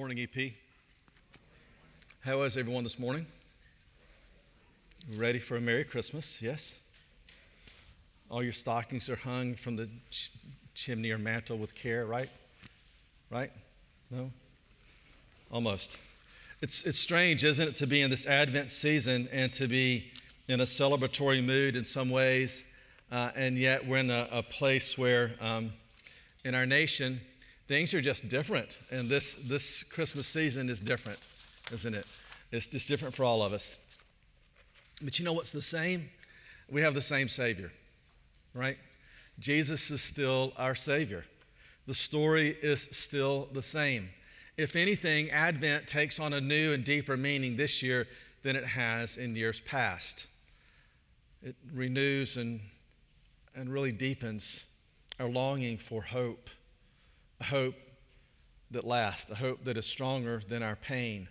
morning, EP. How is everyone this morning? Ready for a Merry Christmas? Yes? All your stockings are hung from the ch- chimney or mantel with care, right? Right? No? Almost. It's, it's strange, isn't it, to be in this Advent season and to be in a celebratory mood in some ways, uh, and yet we're in a, a place where um, in our nation, things are just different. And this, this Christmas season is different, isn't it? It's just different for all of us. But you know what's the same? We have the same Savior, right? Jesus is still our Savior. The story is still the same. If anything, Advent takes on a new and deeper meaning this year than it has in years past. It renews and, and really deepens our longing for hope, a hope that lasts, a hope that is stronger than our pain,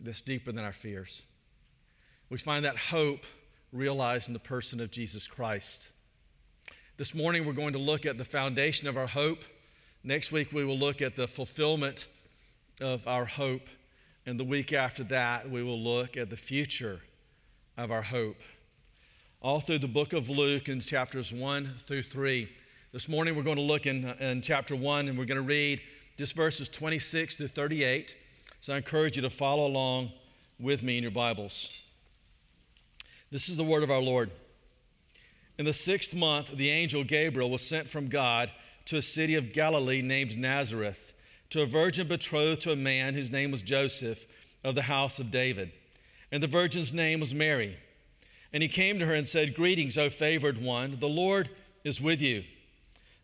that's deeper than our fears. We find that hope realized in the person of Jesus Christ. This morning, we're going to look at the foundation of our hope. Next week, we will look at the fulfillment of our hope. And the week after that, we will look at the future of our hope. All through the book of Luke in chapters 1 through 3. This morning, we're going to look in, uh, in chapter 1 and we're going to read just verses 26 to 38. So I encourage you to follow along with me in your Bibles. This is the word of our Lord. In the sixth month, the angel Gabriel was sent from God to a city of Galilee named Nazareth, to a virgin betrothed to a man whose name was Joseph of the house of David. And the virgin's name was Mary. And he came to her and said, Greetings, O favored one, the Lord is with you.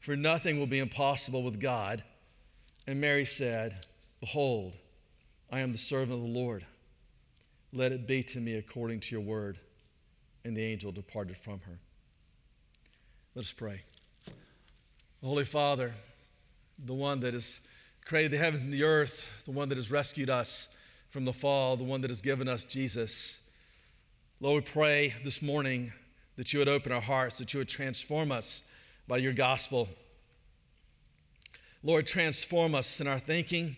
For nothing will be impossible with God. And Mary said, Behold, I am the servant of the Lord. Let it be to me according to your word. And the angel departed from her. Let us pray. Holy Father, the one that has created the heavens and the earth, the one that has rescued us from the fall, the one that has given us Jesus. Lord, we pray this morning that you would open our hearts, that you would transform us by your gospel. Lord, transform us in our thinking,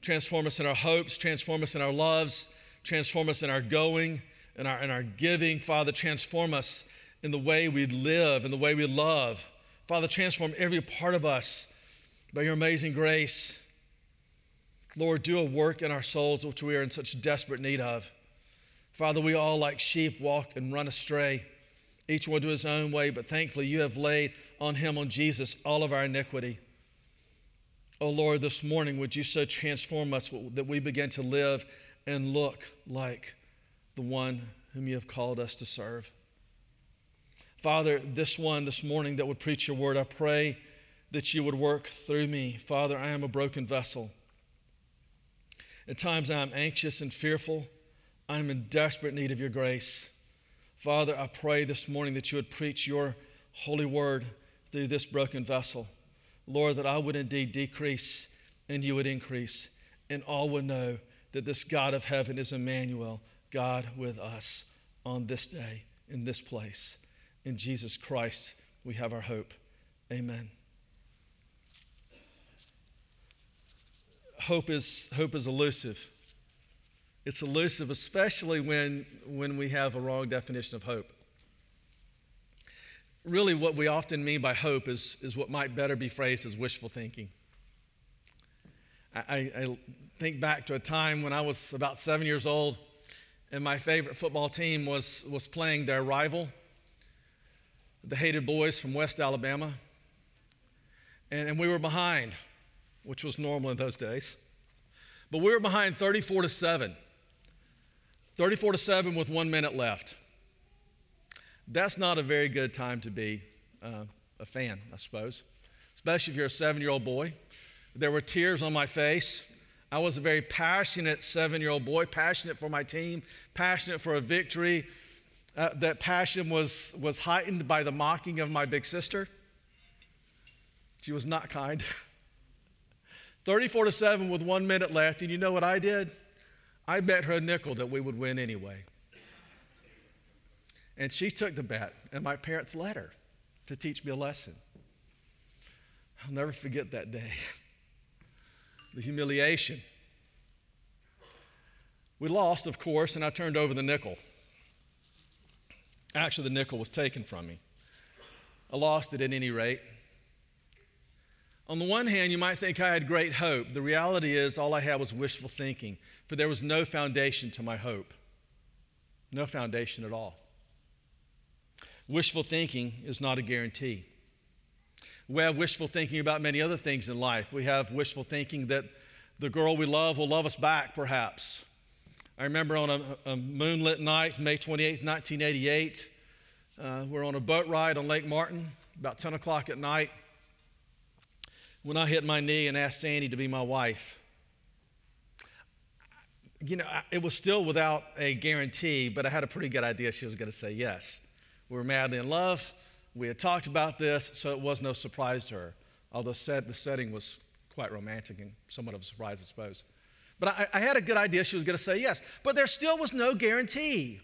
transform us in our hopes, transform us in our loves, transform us in our going, in our, in our giving. Father, transform us in the way we live, in the way we love. Father, transform every part of us by your amazing grace. Lord, do a work in our souls which we are in such desperate need of. Father, we all, like sheep, walk and run astray, each one to his own way, but thankfully you have laid on him, on Jesus, all of our iniquity. Oh Lord, this morning, would you so transform us that we begin to live and look like the one whom you have called us to serve? Father, this one this morning that would preach your word, I pray that you would work through me. Father, I am a broken vessel. At times I am anxious and fearful. I am in desperate need of your grace. Father, I pray this morning that you would preach your holy word through this broken vessel. Lord, that I would indeed decrease and you would increase, and all would know that this God of heaven is Emmanuel, God with us on this day, in this place. In Jesus Christ, we have our hope. Amen. Hope is, hope is elusive. It's elusive, especially when, when we have a wrong definition of hope. Really, what we often mean by hope is, is what might better be phrased as wishful thinking. I, I think back to a time when I was about seven years old, and my favorite football team was, was playing their rival, the hated boys from West Alabama. And, and we were behind, which was normal in those days. But we were behind 34 to 7. 34 to 7 with one minute left. That's not a very good time to be uh, a fan, I suppose, especially if you're a seven year old boy. There were tears on my face. I was a very passionate seven year old boy, passionate for my team, passionate for a victory. Uh, that passion was, was heightened by the mocking of my big sister. She was not kind. 34 to 7 with one minute left, and you know what I did? I bet her a nickel that we would win anyway. And she took the bet, and my parents let her to teach me a lesson. I'll never forget that day. the humiliation. We lost, of course, and I turned over the nickel. Actually, the nickel was taken from me. I lost it at any rate. On the one hand, you might think I had great hope. The reality is, all I had was wishful thinking, for there was no foundation to my hope. No foundation at all. Wishful thinking is not a guarantee. We have wishful thinking about many other things in life. We have wishful thinking that the girl we love will love us back, perhaps. I remember on a, a moonlit night, May 28, 1988, uh, we're on a boat ride on Lake Martin, about 10 o'clock at night, when I hit my knee and asked Sandy to be my wife. You know, it was still without a guarantee, but I had a pretty good idea she was going to say yes. We were madly in love. We had talked about this, so it was no surprise to her, although said the setting was quite romantic and somewhat of a surprise, I suppose. But I, I had a good idea she was going to say yes, but there still was no guarantee.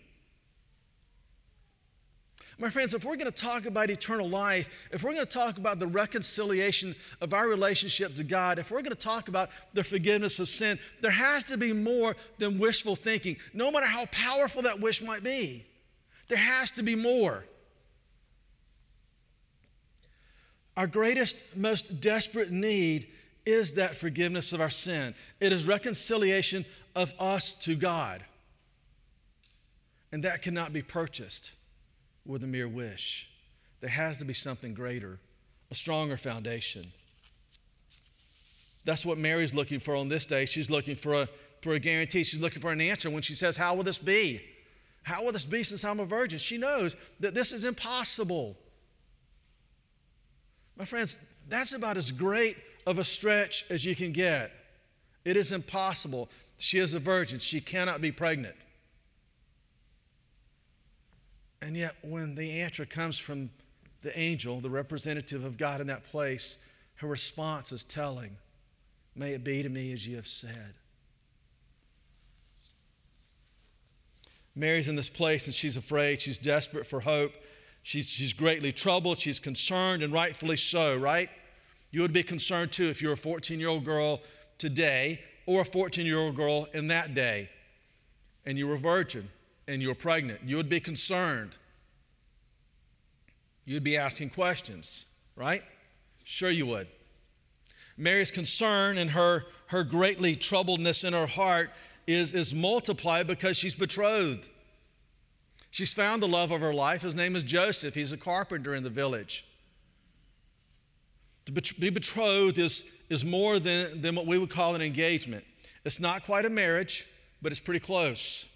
My friends, if we're going to talk about eternal life, if we're going to talk about the reconciliation of our relationship to God, if we're going to talk about the forgiveness of sin, there has to be more than wishful thinking, no matter how powerful that wish might be. There has to be more. Our greatest, most desperate need is that forgiveness of our sin. It is reconciliation of us to God. And that cannot be purchased with a mere wish. There has to be something greater, a stronger foundation. That's what Mary's looking for on this day. She's looking for a, for a guarantee. She's looking for an answer when she says, How will this be? How will this be since I'm a virgin? She knows that this is impossible. My friends, that's about as great of a stretch as you can get. It is impossible. She is a virgin, she cannot be pregnant. And yet, when the answer comes from the angel, the representative of God in that place, her response is telling, May it be to me as you have said. Mary's in this place and she's afraid. She's desperate for hope. She's, she's greatly troubled. She's concerned, and rightfully so, right? You would be concerned too if you're a 14 year old girl today or a 14 year old girl in that day and you were a virgin and you were pregnant. You would be concerned. You'd be asking questions, right? Sure, you would. Mary's concern and her, her greatly troubledness in her heart is, is multiplied because she's betrothed. She's found the love of her life. His name is Joseph. He's a carpenter in the village. To be betrothed is, is more than, than what we would call an engagement. It's not quite a marriage, but it's pretty close.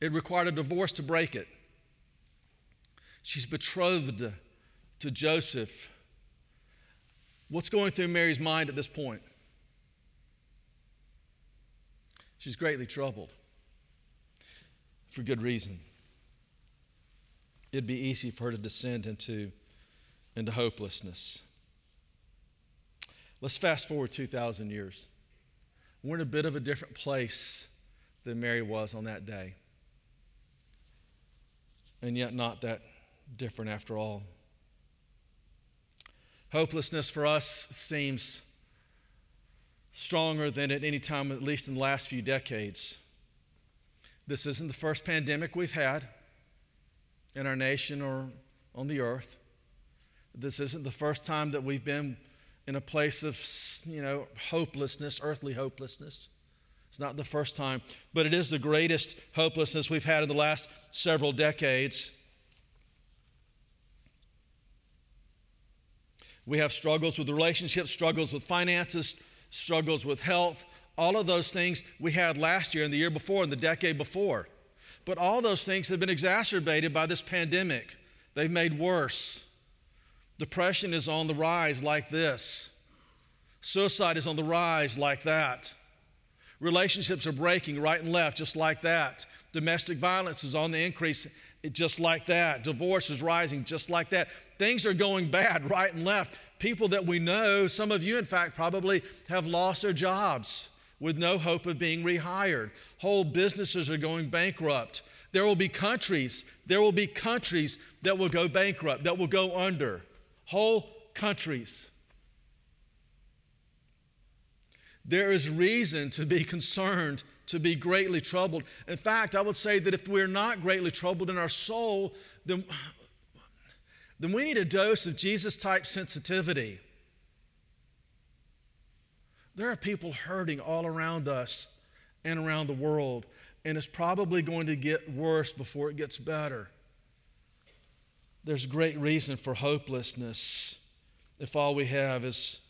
It required a divorce to break it. She's betrothed to Joseph. What's going through Mary's mind at this point? She's greatly troubled for good reason. It'd be easy for her to descend into into hopelessness. Let's fast forward 2,000 years. We're in a bit of a different place than Mary was on that day. And yet, not that different after all. Hopelessness for us seems stronger than at any time, at least in the last few decades. This isn't the first pandemic we've had in our nation or on the earth. This isn't the first time that we've been in a place of, you know, hopelessness, earthly hopelessness. It's not the first time, but it is the greatest hopelessness we've had in the last several decades. We have struggles with relationships, struggles with finances, struggles with health, all of those things we had last year and the year before and the decade before. But all those things have been exacerbated by this pandemic. They've made worse. Depression is on the rise like this. Suicide is on the rise like that. Relationships are breaking right and left just like that. Domestic violence is on the increase just like that. Divorce is rising just like that. Things are going bad right and left. People that we know, some of you, in fact, probably have lost their jobs with no hope of being rehired. Whole businesses are going bankrupt. There will be countries, there will be countries that will go bankrupt, that will go under. Whole countries. There is reason to be concerned, to be greatly troubled. In fact, I would say that if we're not greatly troubled in our soul, then, then we need a dose of Jesus type sensitivity. There are people hurting all around us and around the world, and it's probably going to get worse before it gets better. There's great reason for hopelessness if all we have is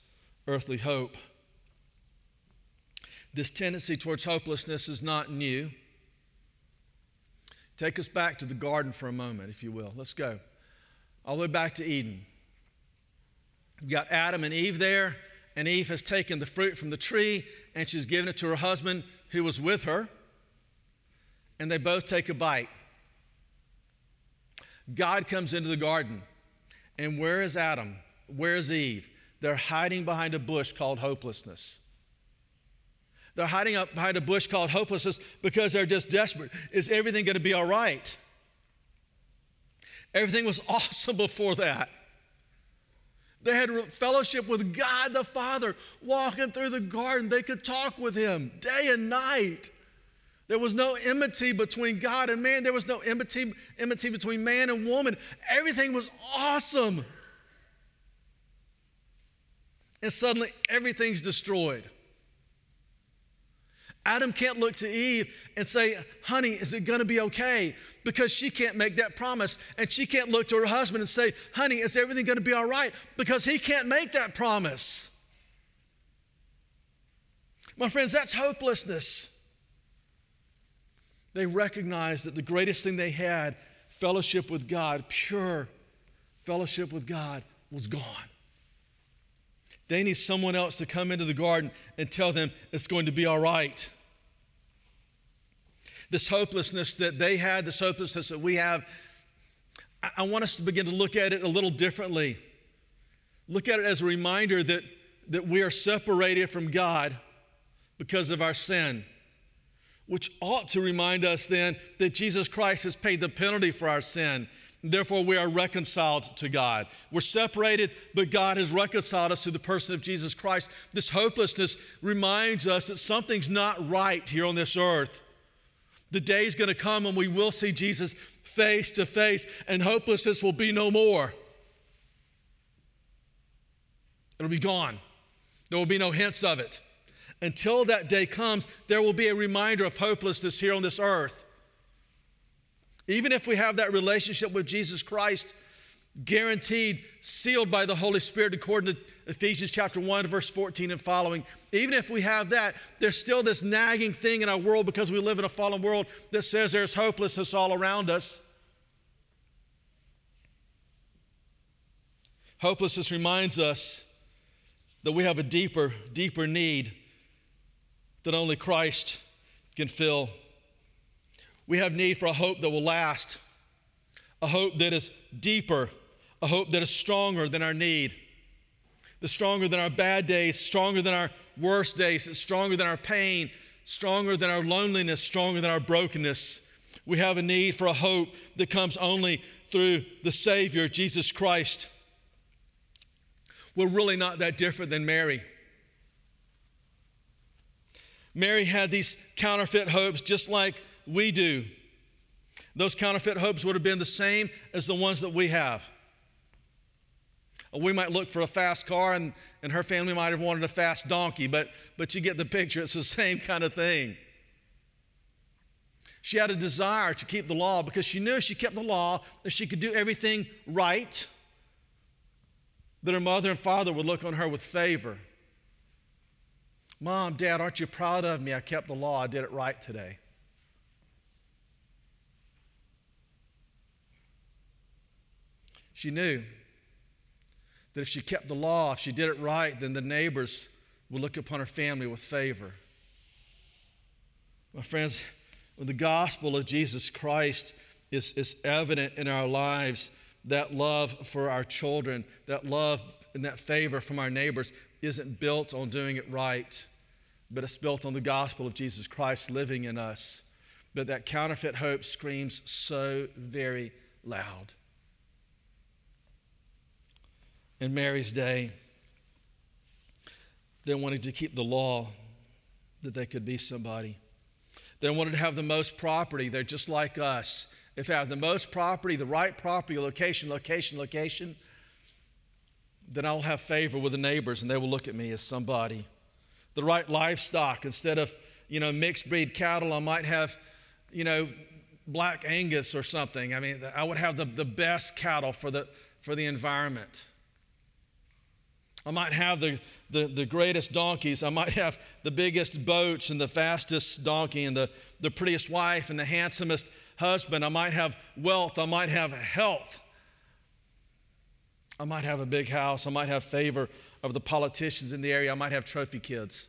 earthly hope. This tendency towards hopelessness is not new. Take us back to the garden for a moment, if you will. Let's go. All the way back to Eden. You've got Adam and Eve there and Eve has taken the fruit from the tree and she's given it to her husband who was with her, and they both take a bite. God comes into the garden, and where is Adam? Where is Eve? They're hiding behind a bush called hopelessness. They're hiding up behind a bush called hopelessness because they're just desperate. Is everything going to be all right? Everything was awesome before that. They had fellowship with God the Father, walking through the garden. They could talk with Him day and night. There was no enmity between God and man. There was no enmity, enmity between man and woman. Everything was awesome. And suddenly, everything's destroyed. Adam can't look to Eve and say, Honey, is it going to be okay? Because she can't make that promise. And she can't look to her husband and say, Honey, is everything going to be all right? Because he can't make that promise. My friends, that's hopelessness. They recognized that the greatest thing they had, fellowship with God, pure fellowship with God, was gone. They need someone else to come into the garden and tell them it's going to be all right. This hopelessness that they had, this hopelessness that we have, I want us to begin to look at it a little differently. Look at it as a reminder that, that we are separated from God because of our sin, which ought to remind us then that Jesus Christ has paid the penalty for our sin Therefore, we are reconciled to God. We're separated, but God has reconciled us to the person of Jesus Christ. This hopelessness reminds us that something's not right here on this earth. The day is going to come when we will see Jesus face to face, and hopelessness will be no more. It'll be gone. There will be no hints of it. Until that day comes, there will be a reminder of hopelessness here on this earth. Even if we have that relationship with Jesus Christ, guaranteed, sealed by the Holy Spirit, according to Ephesians chapter 1, verse 14 and following. Even if we have that, there's still this nagging thing in our world because we live in a fallen world that says there's hopelessness all around us. Hopelessness reminds us that we have a deeper, deeper need that only Christ can fill. We have need for a hope that will last, a hope that is deeper, a hope that is stronger than our need, the stronger than our bad days, stronger than our worst days, stronger than our pain, stronger than our loneliness, stronger than our brokenness. We have a need for a hope that comes only through the Savior, Jesus Christ. We're really not that different than Mary. Mary had these counterfeit hopes just like we do. Those counterfeit hopes would have been the same as the ones that we have. We might look for a fast car, and, and her family might have wanted a fast donkey, but, but you get the picture. It's the same kind of thing. She had a desire to keep the law because she knew if she kept the law, that she could do everything right, that her mother and father would look on her with favor. Mom, Dad, aren't you proud of me? I kept the law, I did it right today. She knew that if she kept the law, if she did it right, then the neighbors would look upon her family with favor. My friends, when the gospel of Jesus Christ is, is evident in our lives, that love for our children, that love and that favor from our neighbors isn't built on doing it right, but it's built on the gospel of Jesus Christ living in us. But that counterfeit hope screams so very loud. In Mary's day, they wanted to keep the law that they could be somebody. They wanted to have the most property. They're just like us. If I have the most property, the right property, location, location, location, then I'll have favor with the neighbors and they will look at me as somebody. The right livestock, instead of, you know, mixed breed cattle, I might have, you know, black Angus or something. I mean, I would have the, the best cattle for the, for the environment. I might have the, the, the greatest donkeys. I might have the biggest boats and the fastest donkey and the, the prettiest wife and the handsomest husband. I might have wealth. I might have health. I might have a big house. I might have favor of the politicians in the area. I might have trophy kids.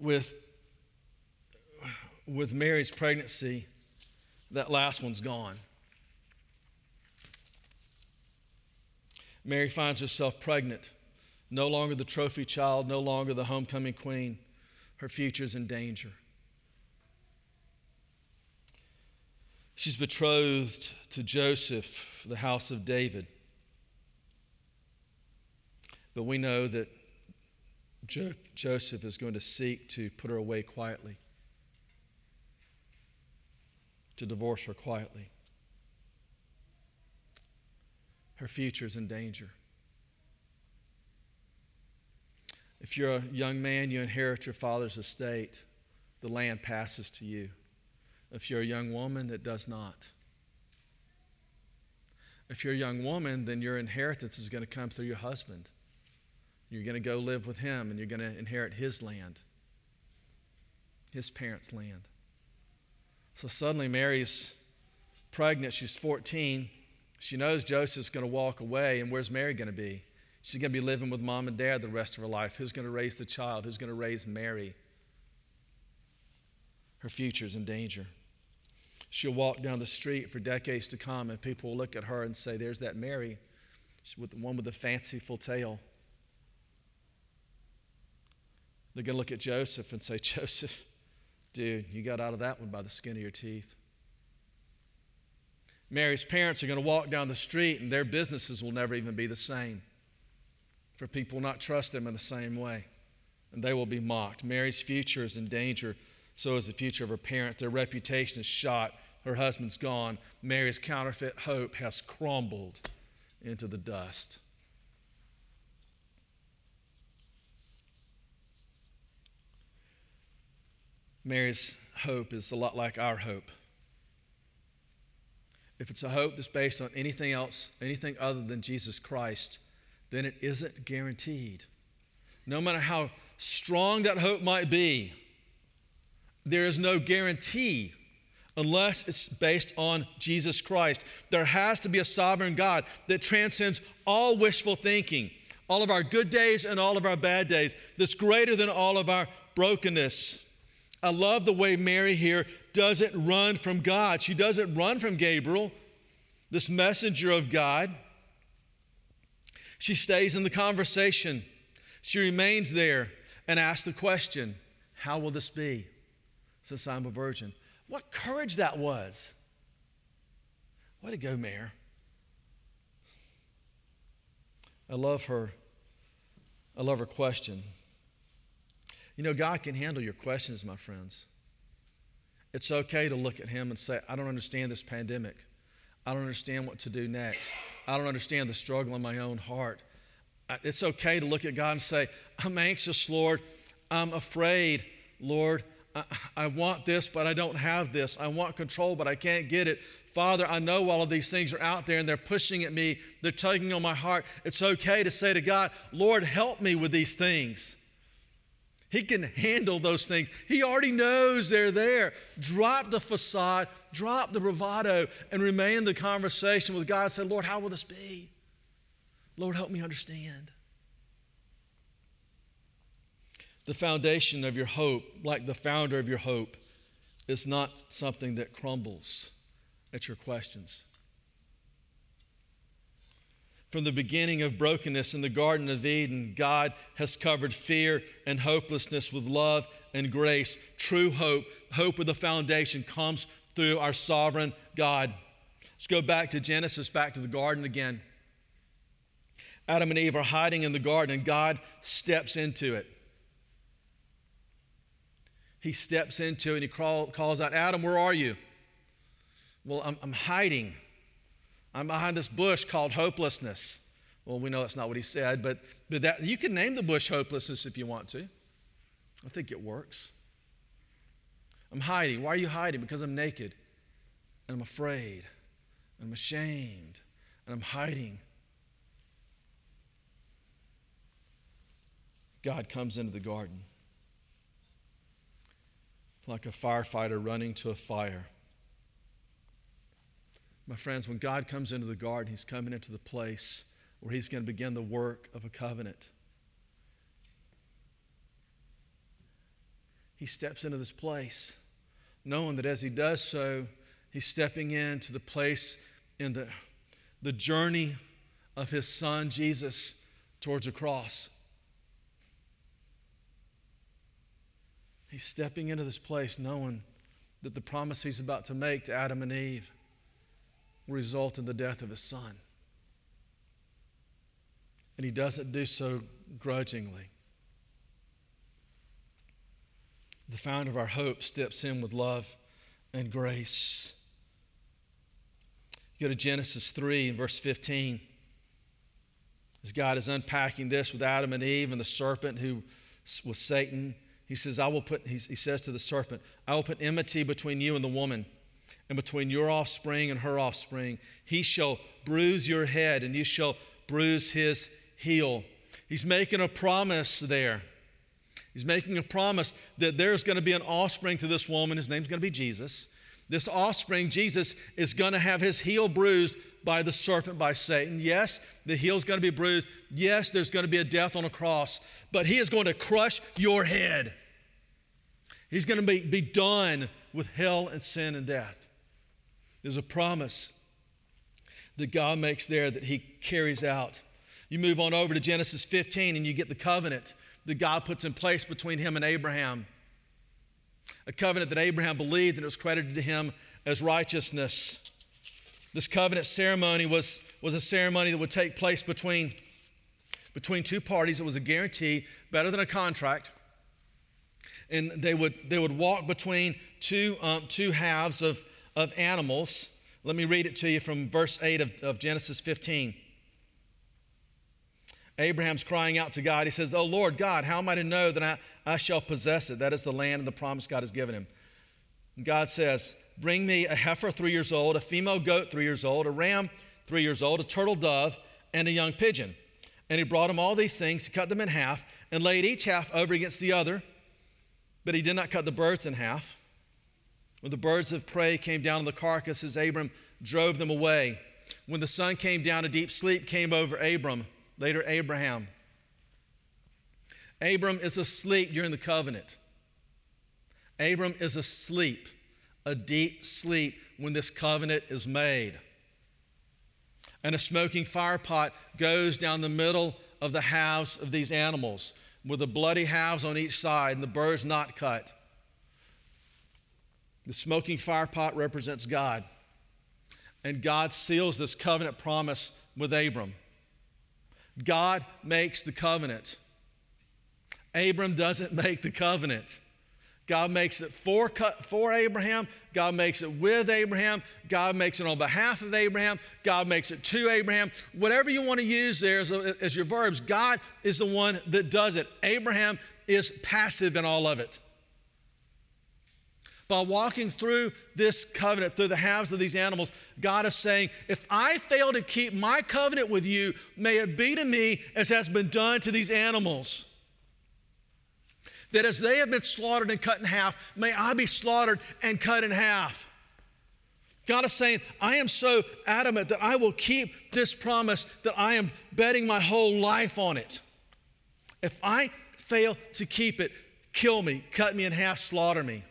With, with Mary's pregnancy, that last one's gone. Mary finds herself pregnant, no longer the trophy child, no longer the homecoming queen. Her future's in danger. She's betrothed to Joseph, the house of David. But we know that jo- Joseph is going to seek to put her away quietly, to divorce her quietly. Her future is in danger. If you're a young man, you inherit your father's estate, the land passes to you. If you're a young woman, it does not. If you're a young woman, then your inheritance is going to come through your husband. You're going to go live with him and you're going to inherit his land, his parents' land. So suddenly, Mary's pregnant. She's 14. She knows Joseph's going to walk away, and where's Mary going to be? She's going to be living with mom and dad the rest of her life. Who's going to raise the child? Who's going to raise Mary? Her future's in danger. She'll walk down the street for decades to come, and people will look at her and say, There's that Mary, with the one with the fanciful tale. They're going to look at Joseph and say, Joseph, dude, you got out of that one by the skin of your teeth. Mary's parents are going to walk down the street and their businesses will never even be the same. For people not trust them in the same way. And they will be mocked. Mary's future is in danger. So is the future of her parents. Their reputation is shot. Her husband's gone. Mary's counterfeit hope has crumbled into the dust. Mary's hope is a lot like our hope if it's a hope that's based on anything else, anything other than Jesus Christ, then it isn't guaranteed. No matter how strong that hope might be, there is no guarantee unless it's based on Jesus Christ. There has to be a sovereign God that transcends all wishful thinking, all of our good days and all of our bad days, that's greater than all of our brokenness. I love the way Mary here doesn't run from God. She doesn't run from Gabriel, this messenger of God. She stays in the conversation. She remains there and asks the question How will this be since I'm a virgin? What courage that was. Way to go, Mary. I love her. I love her question. You know, God can handle your questions, my friends. It's okay to look at Him and say, I don't understand this pandemic. I don't understand what to do next. I don't understand the struggle in my own heart. It's okay to look at God and say, I'm anxious, Lord. I'm afraid, Lord. I, want this, but I don't have this. I want control, but I can't get it. Father, I know all of these things are out there and they're pushing at me, they're tugging on my heart. It's okay to say to God, Lord, help me with these things. He can handle those things. He already knows they're there. Drop the facade, drop the bravado, and remain in the conversation with God. Say, Lord, how will this be? Lord, help me understand. The foundation of your hope, like the founder of your hope, is not something that crumbles at your questions. From the beginning of brokenness in the Garden of Eden, God has covered fear and hopelessness with love and grace. True hope, hope with the foundation, comes through our sovereign God. Let's go back to Genesis, back to the garden again. Adam and Eve are hiding in the garden, and God steps into it he steps into and he calls out, Adam, where are you? Well, I'm, I'm hiding. I'm behind this bush called hopelessness. Well, we know that's not what he said, but, but that, you can name the bush hopelessness if you want to. I think it works. I'm hiding. Why are you hiding? Because I'm naked and I'm afraid and I'm ashamed and I'm hiding. God comes into the garden like a firefighter running to a fire. My friends, when God comes into the garden, He's coming into the place where He's going to begin the work of a covenant. He steps into this place, knowing that as He does so, He's stepping into the place in the, the journey of His Son, Jesus, towards a cross. He's stepping into this place knowing that the promise he's about to make to Adam and Eve result in the death of his son. And he doesn't do so grudgingly. The founder of our hope steps in with love and grace. Go to Genesis 3 and verse 15. As God is unpacking this with Adam and Eve and the serpent who was Satan he says, I will put, he says to the serpent, I will put enmity between you and the woman, and between your offspring and her offspring. He shall bruise your head, and you shall bruise his heel. He's making a promise there. He's making a promise that there's going to be an offspring to this woman. His name's going to be Jesus. This offspring, Jesus, is going to have his heel bruised by the serpent, by Satan. Yes, the heel's going to be bruised. Yes, there's going to be a death on a cross, but he is going to crush your head. He's going to be, be done with hell and sin and death. There's a promise that God makes there that He carries out. You move on over to Genesis 15 and you get the covenant that God puts in place between Him and Abraham. A covenant that Abraham believed and it was credited to him as righteousness. This covenant ceremony was, was a ceremony that would take place between, between two parties. It was a guarantee, better than a contract and they would, they would walk between two, um, two halves of, of animals. Let me read it to you from verse 8 of, of Genesis 15. Abraham's crying out to God. He says, Oh Lord God, how am I to know that I, I shall possess it? That is the land and the promise God has given him. And God says, Bring me a heifer three years old, a female goat three years old, a ram three years old, a turtle dove, and a young pigeon. And he brought him all these things, He cut them in half, and laid each half over against the other. But he did not cut the birds in half. When the birds of prey came down on the carcasses, Abram drove them away. When the sun came down, a deep sleep came over Abram, later Abraham. Abram is asleep during the covenant. Abram is asleep, a deep sleep when this covenant is made. And a smoking fire pot goes down the middle of the halves of these animals with the bloody halves on each side and the birds not cut. The smoking fire pot represents God. And God seals this covenant promise with Abram. God makes the covenant. Abram doesn't make the covenant. God makes it for, for Abraham. God makes it with Abraham. God makes it on behalf of Abraham. God makes it to Abraham. Whatever you want to use there as, as your verbs, God is the one that does it. Abraham is passive in all of it. By walking through this covenant, through the halves of these animals, God is saying, if I fail to keep my covenant with you, may it be to me as has been done to these animals that as they have been slaughtered and cut in half, may I be slaughtered and cut in half. God is saying, I am so adamant that I will keep this promise that I am betting my whole life on it. If I fail to keep it, kill me, cut me in half, slaughter me.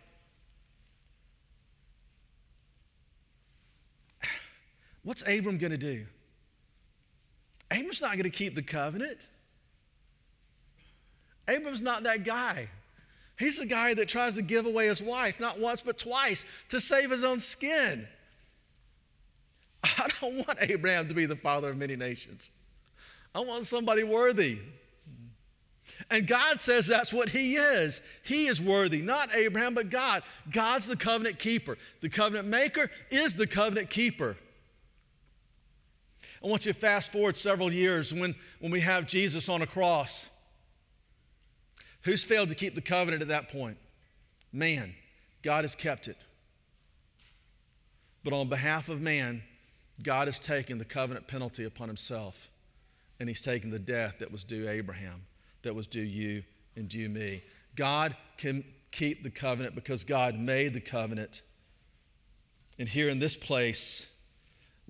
What's Abram going to do? Abram's not going to keep the covenant. Abram's not that guy. He's the guy that tries to give away his wife, not once, but twice, to save his own skin. I don't want Abraham to be the father of many nations. I want somebody worthy. And God says that's what he is. He is worthy, not Abraham, but God. God's the covenant keeper. The covenant maker is the covenant keeper. I want you to fast forward several years when, when we have Jesus on a cross. Who's failed to keep the covenant at that point? Man. God has kept it. But on behalf of man, God has taken the covenant penalty upon himself, and he's taken the death that was due Abraham, that was due you and due me. God can keep the covenant because God made the covenant. And here in this place,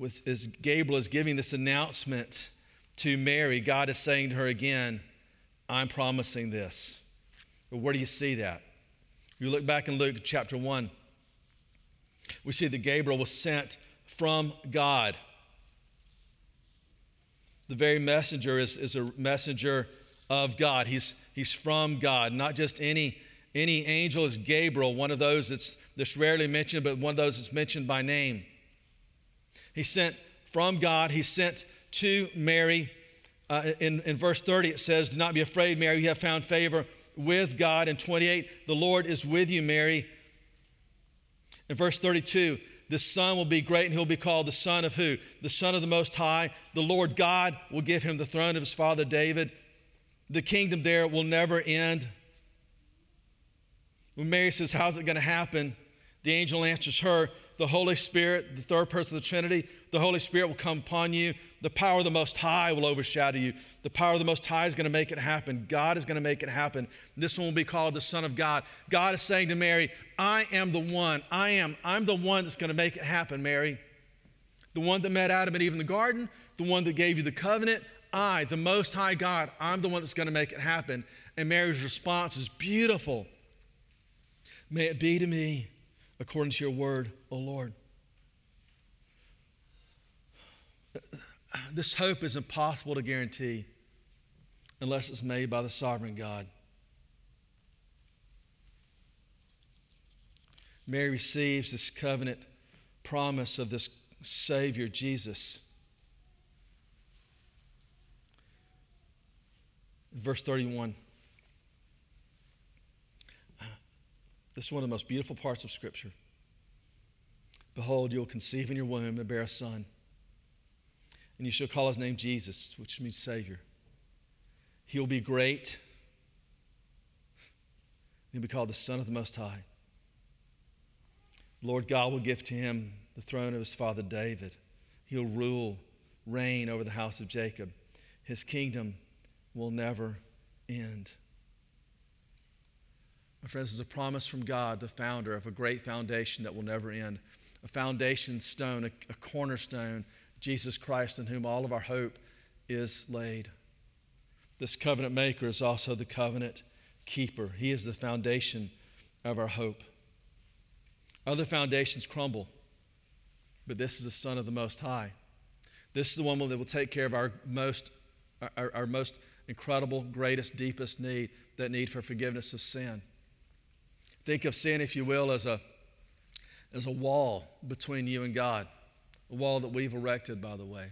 with, as Gabriel is giving this announcement to Mary, God is saying to her again, I'm promising this. But where do you see that? You look back in Luke chapter 1, we see that Gabriel was sent from God. The very messenger is, is a messenger of God. He's, he's from God, not just any, any angel is Gabriel, one of those that's, that's rarely mentioned, but one of those that's mentioned by name. He sent from God, he sent to Mary. Uh, in, in verse 30, it says, Do not be afraid, Mary, you have found favor with God. In 28, the Lord is with you, Mary. In verse 32, the son will be great and he'll be called the son of who? The son of the Most High. The Lord God will give him the throne of his father David. The kingdom there will never end. When Mary says, How's it going to happen? The angel answers her, The Holy Spirit, the third person of the Trinity, the Holy Spirit will come upon you. The power of the Most High will overshadow you. The power of the Most High is going to make it happen. God is going to make it happen. This one will be called the Son of God. God is saying to Mary, I am the one. I am. I'm the one that's going to make it happen, Mary. The one that met Adam and Eve in the garden, the one that gave you the covenant. I, the Most High God, I'm the one that's going to make it happen. And Mary's response is beautiful. May it be to me according to your word, O Lord. This hope is impossible to guarantee unless it's made by the sovereign God. Mary receives this covenant promise of this Savior, Jesus. Verse 31. This is one of the most beautiful parts of Scripture. Behold, you will conceive in your womb and bear a son, and you shall call his name Jesus, which means Savior. He'll be great. He'll be called the Son of the Most High. Lord God will give to him the throne of his father David. He'll rule, reign over the house of Jacob. His kingdom will never end. Friends, is a promise from God, the founder of a great foundation that will never end. A foundation stone, a, a cornerstone, Jesus Christ, in whom all of our hope is laid. This covenant maker is also the covenant keeper. He is the foundation of our hope. Other foundations crumble, but this is the Son of the Most High. This is the one that will take care of our most, our, our most incredible, greatest, deepest need that need for forgiveness of sin. Think of sin, if you will, as a, as a wall between you and God, a wall that we've erected, by the way,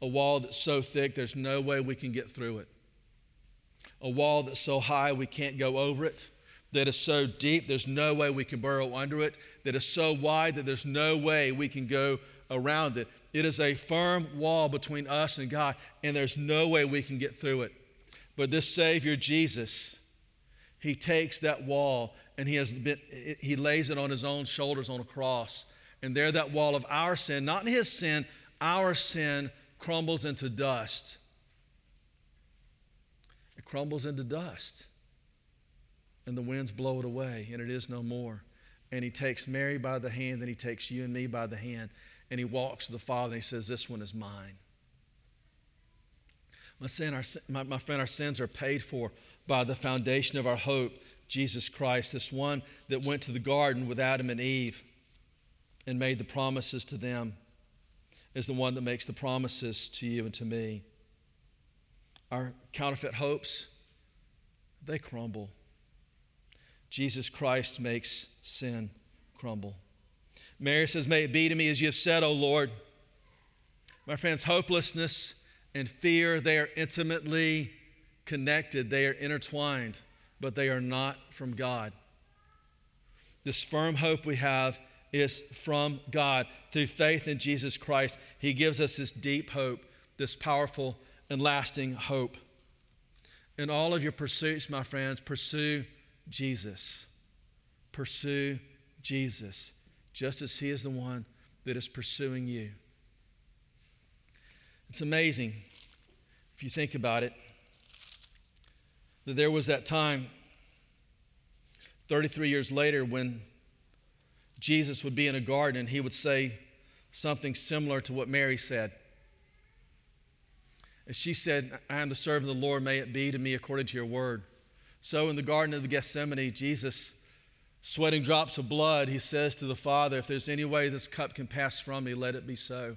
a wall that's so thick there's no way we can get through it a wall that's so high we can't go over it. that is so deep there's no way we can burrow under it, that is so wide that there's no way we can go around it. It is a firm wall between us and God, and there's no way we can get through it. But this Savior, Jesus, he takes that wall and he, has been, he lays it on his own shoulders on a cross. And there, that wall of our sin, not his sin, our sin crumbles into dust. It crumbles into dust. And the winds blow it away, and it is no more. And he takes Mary by the hand, and he takes you and me by the hand, and he walks to the Father, and he says, This one is mine. My, sin, our, my, my friend, our sins are paid for by the foundation of our hope, Jesus Christ, this one that went to the garden with Adam and Eve and made the promises to them, is the one that makes the promises to you and to me. Our counterfeit hopes, they crumble. Jesus Christ makes sin crumble. Mary says, May it be to me as you have said, O Lord. My friends, hopelessness and fear, they are intimately connected, they are intertwined, but they are not from God. This firm hope we have is from God. Through faith in Jesus Christ, He gives us this deep hope, this powerful and lasting hope. In all of your pursuits, my friends, pursue Jesus. Pursue Jesus, just as He is the one that is pursuing you. It's amazing if you think about it that there was that time 33 years later when Jesus would be in a garden and he would say something similar to what Mary said. And she said, I am the servant of the Lord, may it be to me according to your word. So in the Garden of Gethsemane, Jesus, sweating drops of blood, he says to the Father, If there's any way this cup can pass from me, let it be so.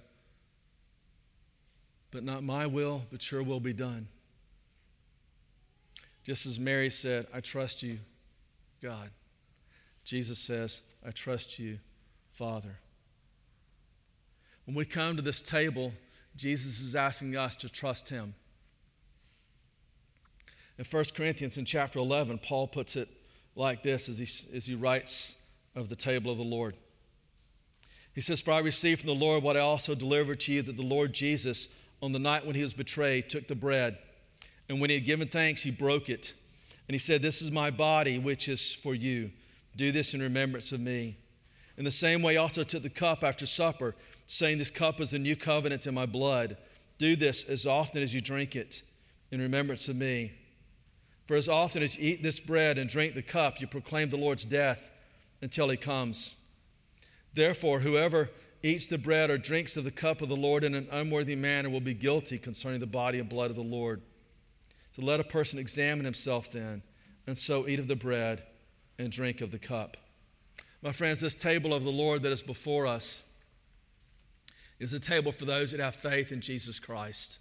But not my will, but your will be done. Just as Mary said, I trust you, God. Jesus says, I trust you, Father. When we come to this table, Jesus is asking us to trust him. In 1 Corinthians in chapter 11, Paul puts it like this as he, as he writes of the table of the Lord. He says, For I received from the Lord what I also delivered to you that the Lord Jesus, on the night when he was betrayed, took the bread. And when he had given thanks, he broke it. And he said, This is my body, which is for you. Do this in remembrance of me. In the same way, also took the cup after supper, saying, This cup is the new covenant in my blood. Do this as often as you drink it in remembrance of me. For as often as you eat this bread and drink the cup, you proclaim the Lord's death until he comes. Therefore, whoever eats the bread or drinks of the cup of the Lord in an unworthy manner will be guilty concerning the body and blood of the Lord. So let a person examine himself then, and so eat of the bread and drink of the cup. My friends, this table of the Lord that is before us is a table for those that have faith in Jesus Christ.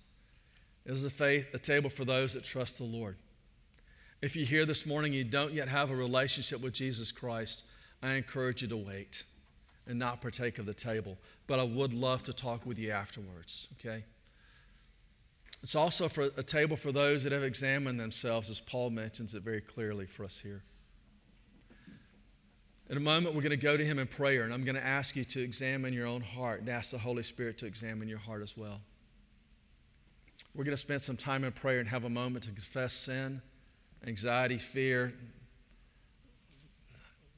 It is a, faith, a table for those that trust the Lord. If you're here this morning and you don't yet have a relationship with Jesus Christ, I encourage you to wait and not partake of the table. But I would love to talk with you afterwards, okay? It's also for a table for those that have examined themselves, as Paul mentions it very clearly for us here. In a moment, we're going to go to him in prayer, and I'm going to ask you to examine your own heart and ask the Holy Spirit to examine your heart as well. We're going to spend some time in prayer and have a moment to confess sin, anxiety, fear,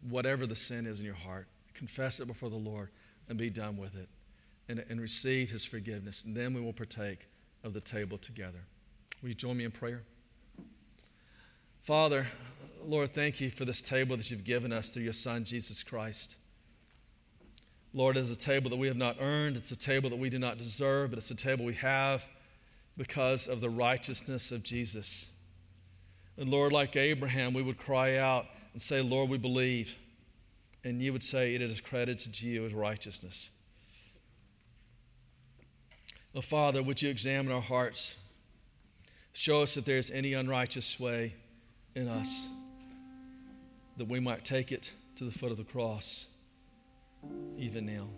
whatever the sin is in your heart. Confess it before the Lord and be done with it and, and receive his forgiveness. And then we will partake of the table together. Will you join me in prayer? Father, Lord, thank you for this table that you've given us through your Son, Jesus Christ. Lord, it's a table that we have not earned. It's a table that we do not deserve, but it's a table we have because of the righteousness of Jesus. And Lord, like Abraham, we would cry out and say, Lord, we believe. And you would say, it is credited to you as righteousness. Oh, Father, would you examine our hearts? Show us if there's any unrighteous way in us, that we might take it to the foot of the cross, even now.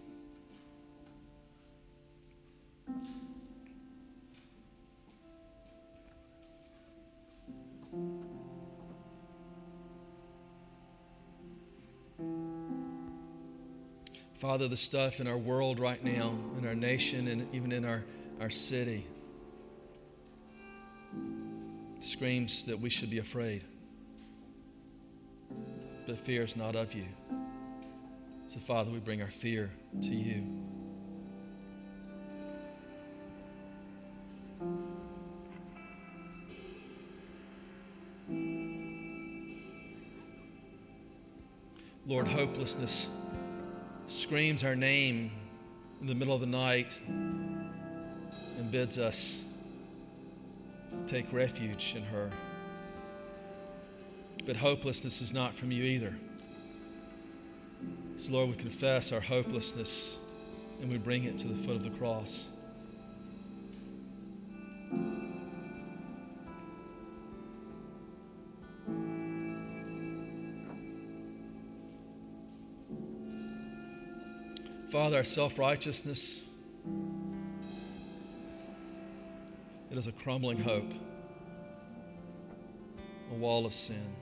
Father, the stuff in our world right now, in our nation, and even in our, our city screams that we should be afraid. But fear is not of you. So, Father, we bring our fear to you. Lord, hopelessness screams our name in the middle of the night and bids us take refuge in her. But hopelessness is not from you either. So, Lord, we confess our hopelessness and we bring it to the foot of the cross. Father, our self righteousness, it is a crumbling hope, a wall of sin.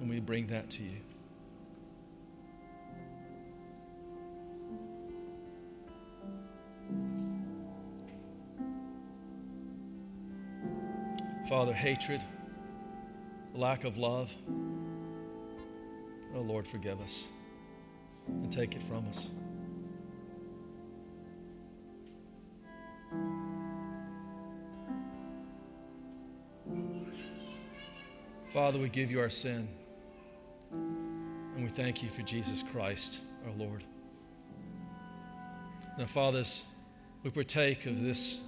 And we bring that to you. Father, hatred, lack of love. Oh Lord, forgive us and take it from us. Father, we give you our sin. And we thank you for Jesus Christ, our Lord. Now, fathers, we partake of this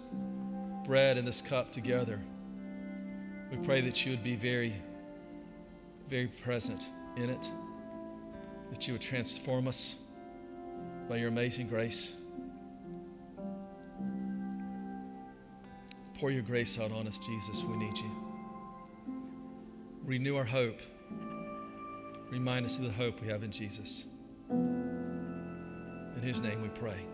bread and this cup together. We pray that you would be very, very present in it, that you would transform us by your amazing grace. Pour your grace out on us, Jesus. We need you. Renew our hope. Remind us of the hope we have in Jesus. In his name we pray.